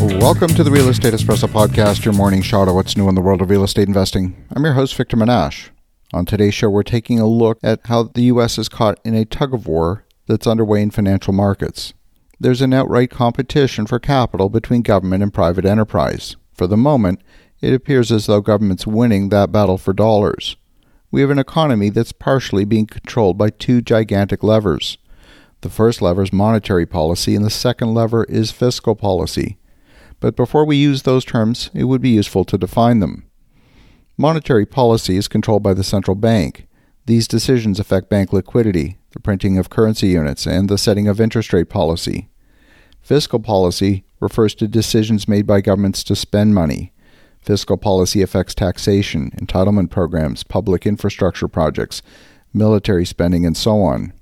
Welcome to the Real Estate Espresso Podcast, your morning shot of what's new in the world of real estate investing. I'm your host, Victor Menasce. On today's show, we're taking a look at how the U.S. is caught in a tug of war that's underway in financial markets. There's an outright competition for capital between government and private enterprise. For the moment, it appears as though government's winning that battle for dollars. We have an economy that's partially being controlled by two gigantic levers. The first lever is monetary policy, and the second lever is fiscal policy but before we use those terms, it would be useful to define them. Monetary policy is controlled by the central bank. These decisions affect bank liquidity, the printing of currency units, and the setting of interest rate policy. Fiscal policy refers to decisions made by governments to spend money. Fiscal policy affects taxation, entitlement programs, public infrastructure projects, military spending, and so on.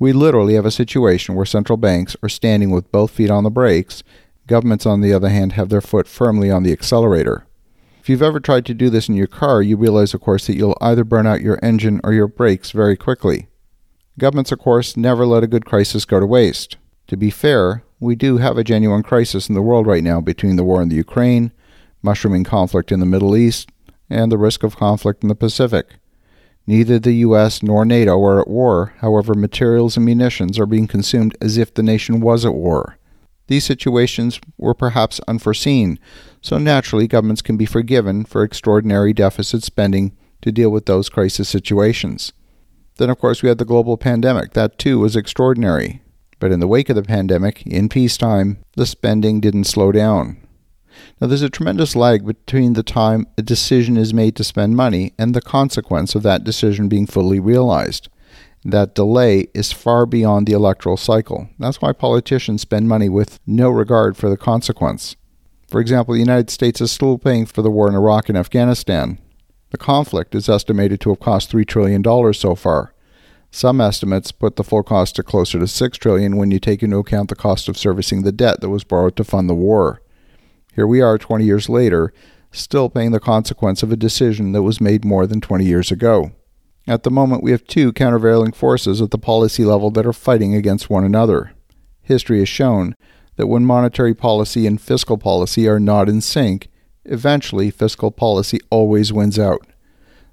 We literally have a situation where central banks are standing with both feet on the brakes Governments, on the other hand, have their foot firmly on the accelerator. If you've ever tried to do this in your car, you realize, of course, that you'll either burn out your engine or your brakes very quickly. Governments, of course, never let a good crisis go to waste. To be fair, we do have a genuine crisis in the world right now between the war in the Ukraine, mushrooming conflict in the Middle East, and the risk of conflict in the Pacific. Neither the US nor NATO are at war, however, materials and munitions are being consumed as if the nation was at war. These situations were perhaps unforeseen, so naturally governments can be forgiven for extraordinary deficit spending to deal with those crisis situations. Then, of course, we had the global pandemic. That too was extraordinary. But in the wake of the pandemic, in peacetime, the spending didn't slow down. Now, there's a tremendous lag between the time a decision is made to spend money and the consequence of that decision being fully realized that delay is far beyond the electoral cycle. That's why politicians spend money with no regard for the consequence. For example, the United States is still paying for the war in Iraq and Afghanistan. The conflict is estimated to have cost $3 trillion so far. Some estimates put the full cost to closer to 6 trillion when you take into account the cost of servicing the debt that was borrowed to fund the war. Here we are 20 years later, still paying the consequence of a decision that was made more than 20 years ago. At the moment, we have two countervailing forces at the policy level that are fighting against one another. History has shown that when monetary policy and fiscal policy are not in sync, eventually fiscal policy always wins out.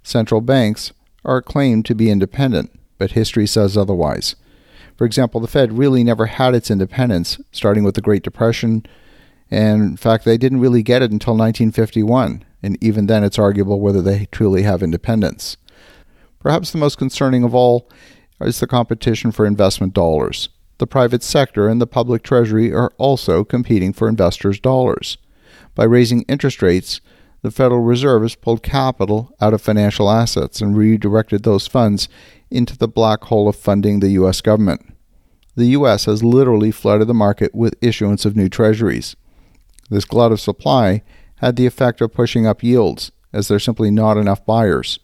Central banks are claimed to be independent, but history says otherwise. For example, the Fed really never had its independence, starting with the Great Depression, and in fact, they didn't really get it until 1951, and even then it's arguable whether they truly have independence. Perhaps the most concerning of all is the competition for investment dollars. The private sector and the public treasury are also competing for investors' dollars. By raising interest rates, the Federal Reserve has pulled capital out of financial assets and redirected those funds into the black hole of funding the U.S. government. The U.S. has literally flooded the market with issuance of new treasuries. This glut of supply had the effect of pushing up yields, as there are simply not enough buyers.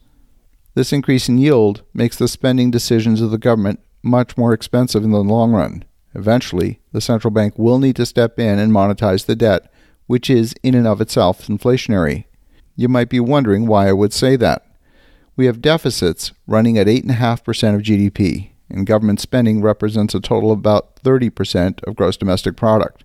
This increase in yield makes the spending decisions of the government much more expensive in the long run. Eventually, the central bank will need to step in and monetize the debt, which is in and of itself inflationary. You might be wondering why I would say that. We have deficits running at 8.5% of GDP, and government spending represents a total of about 30% of gross domestic product.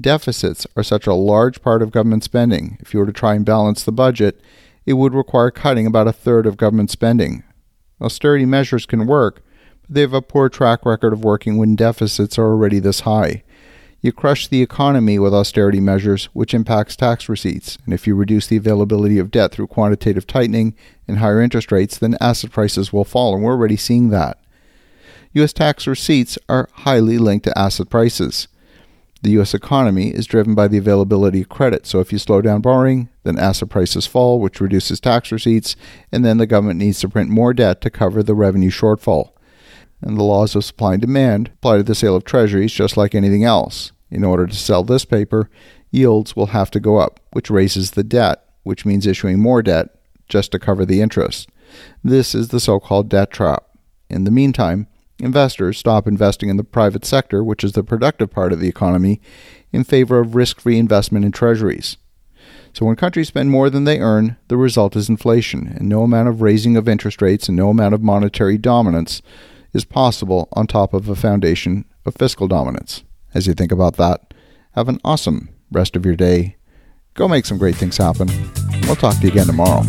Deficits are such a large part of government spending. If you were to try and balance the budget, it would require cutting about a third of government spending. Austerity measures can work, but they have a poor track record of working when deficits are already this high. You crush the economy with austerity measures, which impacts tax receipts, and if you reduce the availability of debt through quantitative tightening and higher interest rates, then asset prices will fall, and we're already seeing that. U.S. tax receipts are highly linked to asset prices. The U.S. economy is driven by the availability of credit. So if you slow down borrowing, then asset prices fall, which reduces tax receipts, and then the government needs to print more debt to cover the revenue shortfall. And the laws of supply and demand apply to the sale of treasuries just like anything else. In order to sell this paper, yields will have to go up, which raises the debt, which means issuing more debt just to cover the interest. This is the so called debt trap. In the meantime, Investors stop investing in the private sector, which is the productive part of the economy, in favor of risk free investment in treasuries. So when countries spend more than they earn, the result is inflation, and no amount of raising of interest rates and no amount of monetary dominance is possible on top of a foundation of fiscal dominance. As you think about that, have an awesome rest of your day. Go make some great things happen. We'll talk to you again tomorrow.